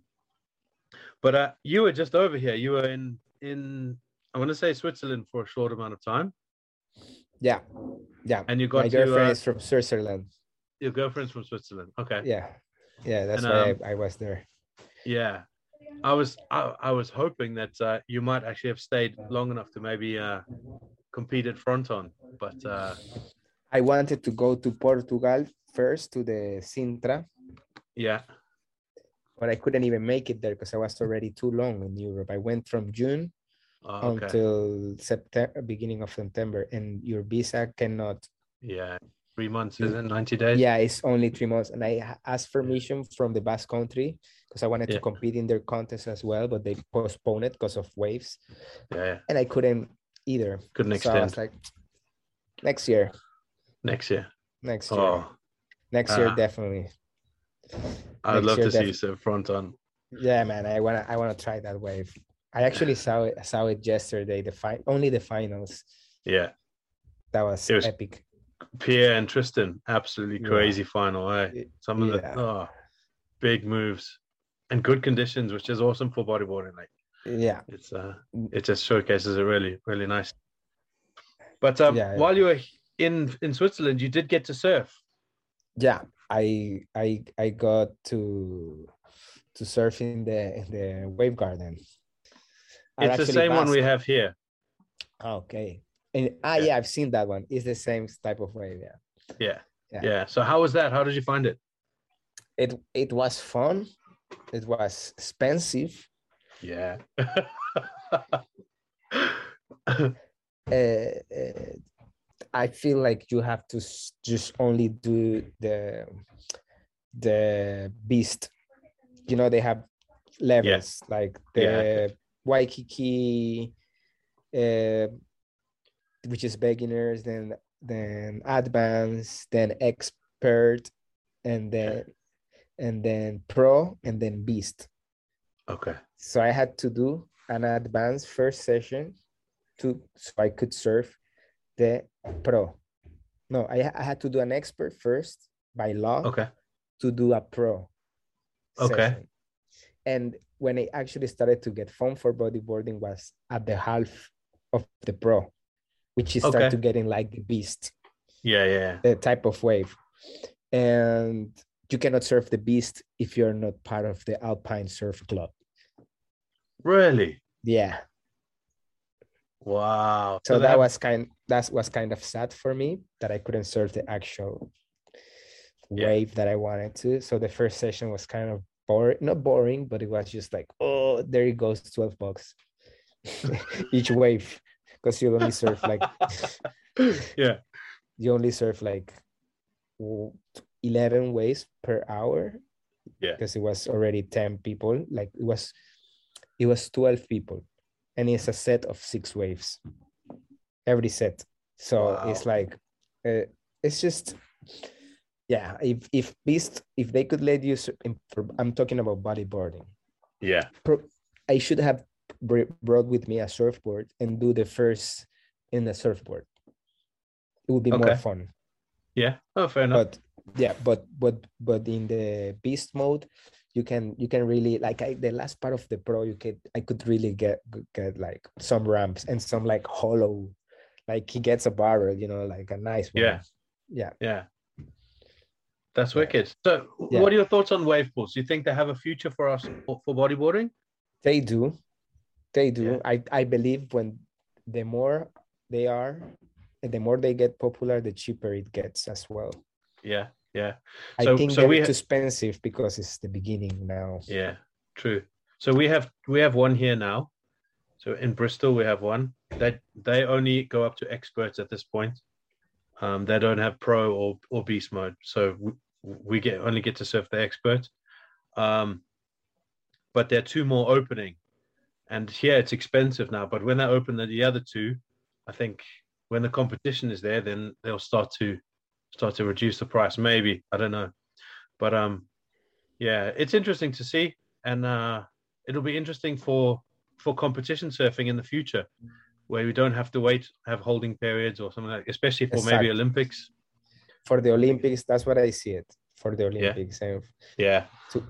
but uh, you were just over here. You were in in I want to say Switzerland for a short amount of time, Yeah, yeah. and you got My to girlfriend uh, is from Switzerland. your girlfriend's from Switzerland. Okay, Yeah, yeah. That's And, why um, I, I was there. yeah. I was I, I was hoping that uh, you might actually have stayed long enough to maybe uh, compete at Fronton, but uh, I wanted to go to Portugal first to the Sintra, yeah, but I couldn't even make it there because I was already too long in Europe. I went from June oh, okay, until September, beginning of September, and your visa cannot. yeah, three months is it ninety days? Yeah, it's only three months, and I asked permission from the Basque Country because I wanted Yeah. to compete in their contest as well, but they postponed it because of waves, yeah, yeah. and I couldn't either. couldn't So I was like, next year, next year. next year, Oh, next year ah. definitely. I'd Next love to see you you Fronton. Yeah, man, I wanna I wanna try that wave. I actually saw it saw it yesterday. The fi- only the finals. Yeah, That was, was- epic. Pierre and Tristan, absolutely Yeah. crazy final. Eh? Some of yeah. the oh, big moves and good conditions, which is awesome for bodyboarding. Like Yeah, it's uh, it just showcases it really, really nice. But um, Yeah, while you were in in Switzerland, you did get to surf. yeah. I I I got to to surf in the in the wave garden. It's the same one we have here. Okay. And ah Yeah. yeah, I've seen that one. It's the same type of wave. Yeah. Yeah. Yeah. yeah. So how was that? How did you find it? It it was fun. It was expensive. Yeah. uh, uh, I feel like you have to s- just only do the the beast. You know, they have levels like the Yeah. Waikiki, uh, which is beginners, then then advanced, then expert, and then and then pro, and then beast. Okay. So I had to do an advanced first session to so I could serve the pro. No, I, I had to do an expert first by law Okay. to do a pro. Okay. And when I actually started to get fun for bodyboarding was at the half of the pro, which is start to getting like the beast, Yeah. Yeah. the type of wave. And you cannot surf the beast if you're not part of the Alpine Surf Club. Really? Yeah. Wow. so they that have- was kind that was kind of sad for me that i couldn't serve the actual Yeah. wave that i wanted to so the first session was kind of boring not boring but it was just like oh there it goes 12 bucks each wave because you only surf like yeah. you only surf like 11 waves per hour Yeah. because it was already 10 people like it was it was 12 people and it's a set of six waves. Every set. So it's like uh, it's just yeah if if beast if they could let you sur- in- for- i'm talking about bodyboarding. Yeah. i should have brought with me a surfboard and do the first in the surfboard. It would be more fun. Yeah. Oh, fair enough. but yeah but but but in the beast mode you can you can really like I, the last part of the pro you could i could really get get like some ramps and some like hollow like he gets a barrel you know like a nice one Yeah. yeah Yeah. That's wicked. So, Yeah. what are your thoughts on wave pools? Do you think they have a future for us for, for bodyboarding? they do they do Yeah. i i believe when the more they are and the more they get popular the cheaper it gets as well Yeah. Yeah. i So- think so we ha- expensive because it's the beginning now Yeah. True. So we have we have one here now. So in Bristol we have one. That they only go up to experts at this point. Um, they don't have pro or or beast mode. So we, we get only get to surf the expert. Um, but there are two more opening, and here it's expensive now. But when they open the, the other two, I think when the competition is there, then they'll start to start to reduce the price. Maybe I don't know, but um, yeah, it's interesting to see, and uh, it'll be interesting for for competition surfing in the future, where we don't have to wait, have holding periods or something like, especially for maybe Olympics. For the Olympics, that's what I see it for the Olympics. And Yeah, to,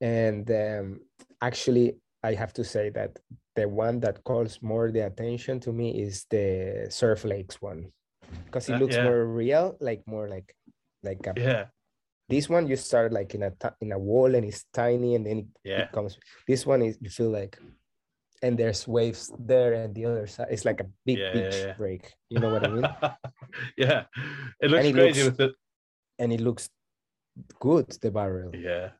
and um, actually i have to say that the one that calls more the attention to me is the surf lakes one because it Uh, looks yeah. more real like more like like a, yeah, this one you start like in a in a wall and it's tiny and then it yeah, becomes this one is you feel like and there's waves there and the other side it's like a big Yeah, beach yeah. break you know what i mean yeah. It looks it crazy looks- with it. and it looks good the barrel Yeah,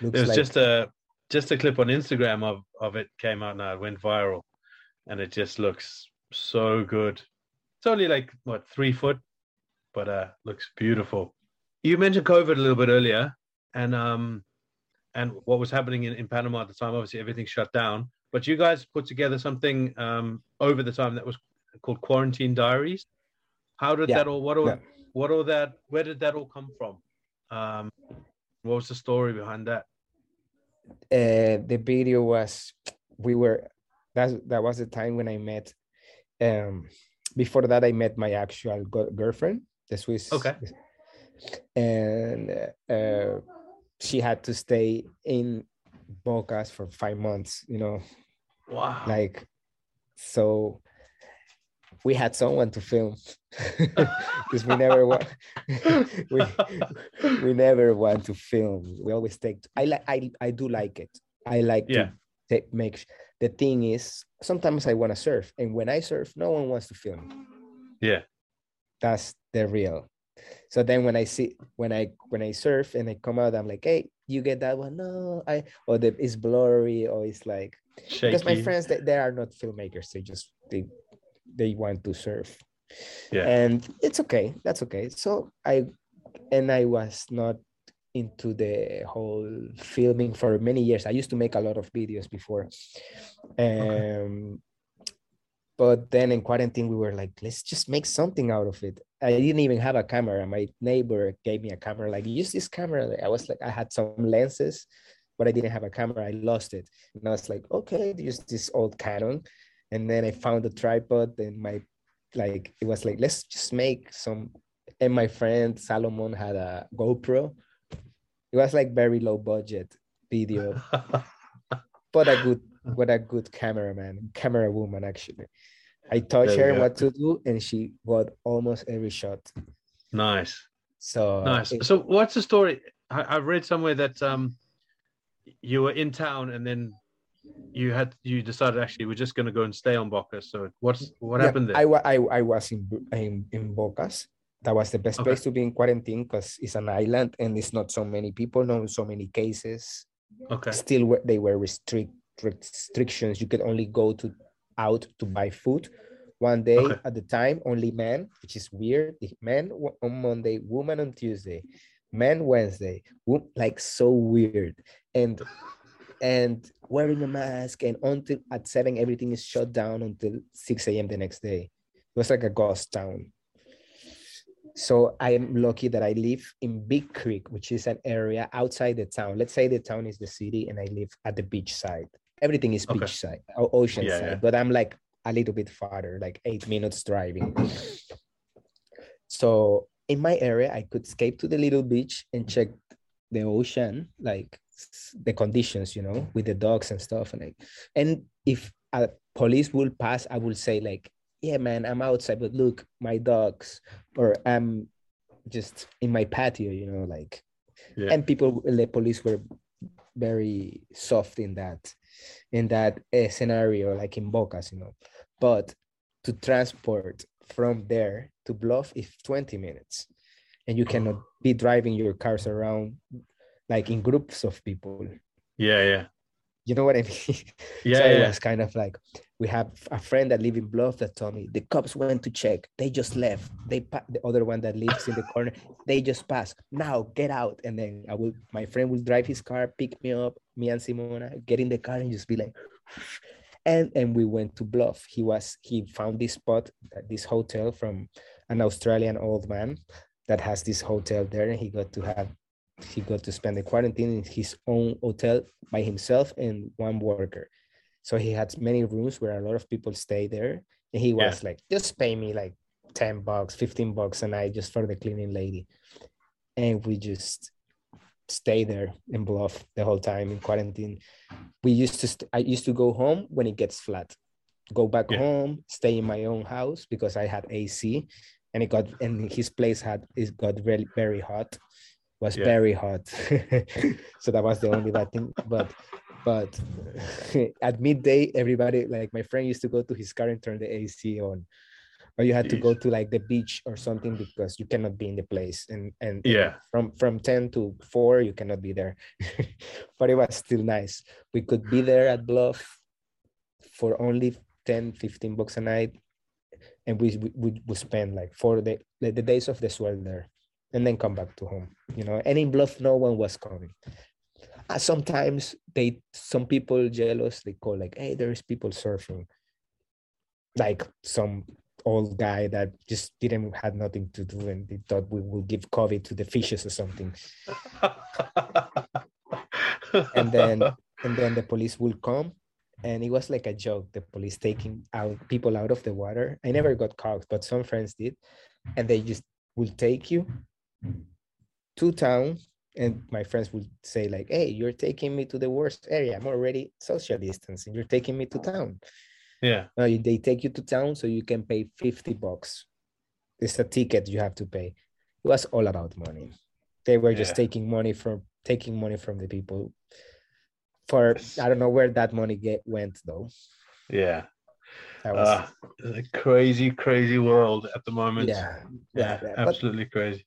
looks there was like just a just a clip on Instagram of of it came out now. It went viral, and it just looks so good. It's only like what three foot, but uh, looks beautiful. You mentioned COVID a little bit earlier, and um, and what was happening in, in Panama at the time. Obviously, everything shut down. But you guys put together something um over the time that was called Quarantine Diaries. How did Yeah, that all? What all? yeah. What all that? Where did that all come from? Um, what was the story behind that? uh, the video was we were that that was the time when I met um before that I met my actual go- girlfriend the Swiss Okay. and uh, she had to stay in Bocas for five months you know Wow. like so we had someone to film because we never want we, we never want to film we always take i like i i do like it i like Yeah. to take make the thing is sometimes i want to surf and when i surf no one wants to film yeah. that's the real so then when i see when i when i surf and i come out i'm like hey you get that one no i or the it's blurry or it's like Shaky. because my friends they, they are not filmmakers they just they they want to surf Yeah. and it's okay that's okay so i and i was not into the whole filming for many years. I used to make a lot of videos before. Um but then in quarantine we were like let's just make something out of it. I didn't even have a camera. My neighbor gave me a camera like use this camera. I was like i had some lenses but i didn't have a camera. I lost it. And i was like okay use this old canon. And then i found a tripod and my like it was like let's just make some and my friend salomon had a gopro it was like very low budget video but a good what a good cameraman camera woman actually i taught There her what to do and she got almost every shot nice. so Nice. it- So what's the story? I, I read somewhere that um you were in town and then you had you decided actually we're just gonna go and stay on Bocas. So what's what Yeah, happened there? I, I, I was in, in, in Bocas. That was the best Okay. place to be in quarantine because it's an island and it's not so many people, no so many cases. okay. Still, they were restrict restrictions. You could only go to out to buy food one day Okay. at the time. Only men, which is weird. Men on Monday, woman on Tuesday, men Wednesday. Like so weird. And and wearing a mask and until at seven everything is shut down until 6 a.m the next day it was like a ghost town so i am lucky that i live in big creek which is an area outside the town let's say the town is the city and i live at the beach side everything is Okay. beach side or ocean Yeah, side yeah. but i'm like a little bit farther like eight minutes driving so in my area i could escape to the little beach and check the ocean like the conditions you know with the dogs and stuff and like and if a police will pass i will say like yeah man i'm outside but look my dogs or i'm just in my patio you know like Yeah. and people the police were very soft in that in that uh, scenario like in bocas you know but to transport from there to bluff is 20 minutes and you cannot be driving your cars around like in groups of people Yeah, yeah. you know what i mean Yeah, so it yeah. was kind of like we have a friend that lives in bluff that told me the cops went to check. They just left. They pa- the other one that lives in the corner they just passed now get out. And then i will my friend will drive his car pick me up me and simona get in the car and just be like and and we went to Bluff. He was he found this spot, this hotel from an Australian old man that has this hotel there, and he got to have he got to spend the quarantine in his own hotel by himself and one worker. So he had many rooms where a lot of people stay there. And he was yeah. like, just pay me like 10 bucks, 15 bucks a night just for the cleaning lady. And we just stay there in bluff the whole time in quarantine. We used to, st- I used to go home when it gets flat, go back yeah. home, stay in my own house because I had AC and it got, and his place had, it got really very hot was yeah. very hot. so that was the only bad thing. But but at midday, everybody like my friend used to go to his car and turn the AC on. Or you had Jeez. to go to like the beach or something because you cannot be in the place. And and yeah, from from 10 to 4, you cannot be there. but it was still nice. We could be there at Bluff for only 10, 15 bucks a night. And we we would spend like four the, the days of the swell there and then come back to home. You know, and in Bluff, no one was coming. Uh, sometimes they, some people jealous, they call like, hey, there's people surfing. Like some old guy that just didn't had nothing to do and they thought we would give COVID to the fishes or something. and then and then the police will come and it was like a joke the police taking out people out of the water i never got caught but some friends did and they just will take you to town and my friends would say like hey you're taking me to the worst area. I'm already social distancing. You're taking me to town. Yeah. No, they take you to town so you can pay 50 bucks. It's a ticket you have to pay. It was all about money. They were just yeah. taking money from taking money from the people. For i don't know where that money get went though. Yeah. That was uh, a crazy crazy world at the moment. Yeah. Yeah, yeah absolutely but, crazy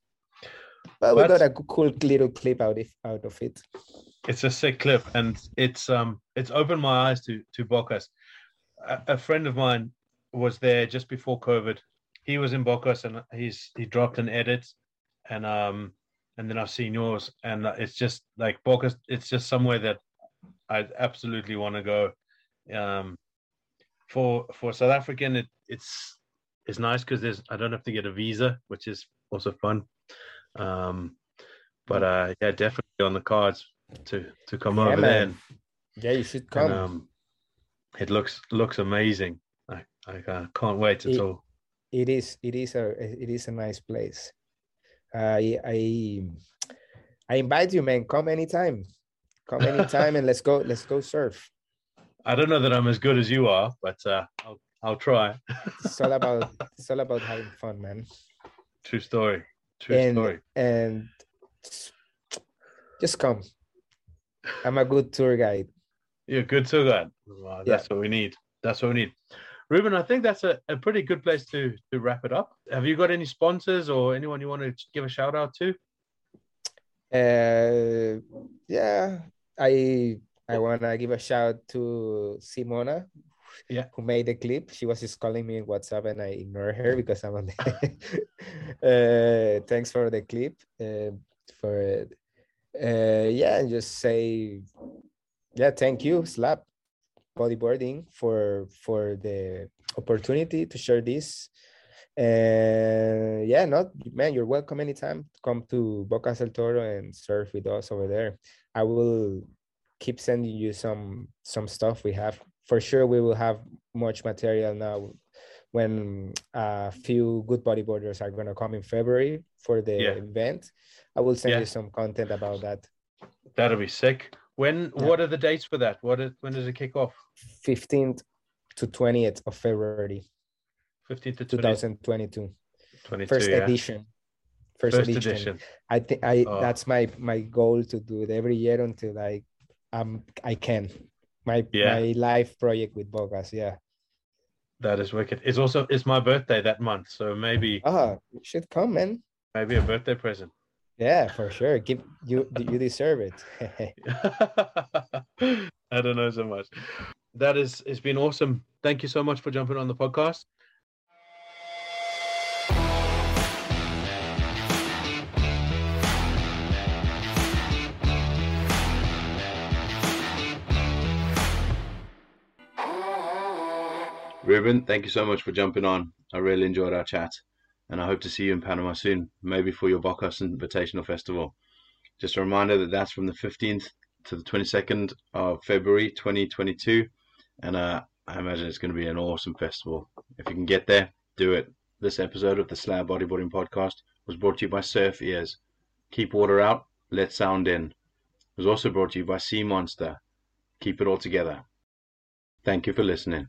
but we got a cool little clip out of out of it. It's a sick clip, and it's um it's opened my eyes to to Bocas. A, a friend of mine was there just before COVID. He was in Bocas, and he's he dropped an edit, and um and then I've seen yours, and it's just like Bocas. It's just somewhere that I absolutely want to go. Um, for for South African, it, it's it's nice because there's I don't have to get a visa, which is also fun. Um, but uh, yeah, definitely on the cards to to come yeah, over man. there. And, yeah, you should come. And, um, it looks looks amazing. I I uh, can't wait at it, all. It is it is a it is a nice place. I I I invite you, man. Come anytime. Come anytime and let's go. Let's go surf. I don't know that I'm as good as you are, but uh, I'll I'll try. it's all about it's all about having fun, man. True story. True and, story. And just come. I'm a good tour guide. You're good tour guide. Well, that's yeah. what we need. That's what we need. Ruben, I think that's a, a pretty good place to to wrap it up. Have you got any sponsors or anyone you want to give a shout out to? Uh, yeah, I I want to give a shout to Simona yeah. who made the clip. She was just calling me in WhatsApp and I ignored her because I'm on the. uh, thanks for the clip. Uh, for uh, yeah, and just say, yeah, thank you, Slab Bodyboarding for for the opportunity to share this. And yeah, not man, you're welcome anytime. Come to Bocas del Toro and surf with us over there. I will keep sending you some some stuff we have for sure we will have much material now when a few good bodyboarders are going to come in February for the yeah. event. I will send yeah. you some content about that. That'll be sick. When yeah. what are the dates for that? What is when does it kick off? 15th to 20th of February. 15th to 2022. 22, First edition. First, First edition. edition. I think I oh. that's my my goal to do it every year until I um I can my yeah. my life project with Bocas. Yeah. That is wicked. It's also it's my birthday that month, so maybe ah, you should come, man. Maybe a birthday present. Yeah, for sure. Give you you deserve it. I don't know so much. That is it's been awesome. Thank you so much for jumping on the podcast. Ruben, thank you so much for jumping on. I really enjoyed our chat, and I hope to see you in Panama soon, maybe for your Bocas Invitational Festival. Just a reminder that that's from the 15th to the 22nd of February 2022, and uh, I imagine it's going to be an awesome festival. If you can get there, do it. This episode of the Slab Bodyboarding Podcast was brought to you by Surf Ears. Keep water out, let sound in. It was also brought to you by Sea Monster. Keep it all together. Thank you for listening.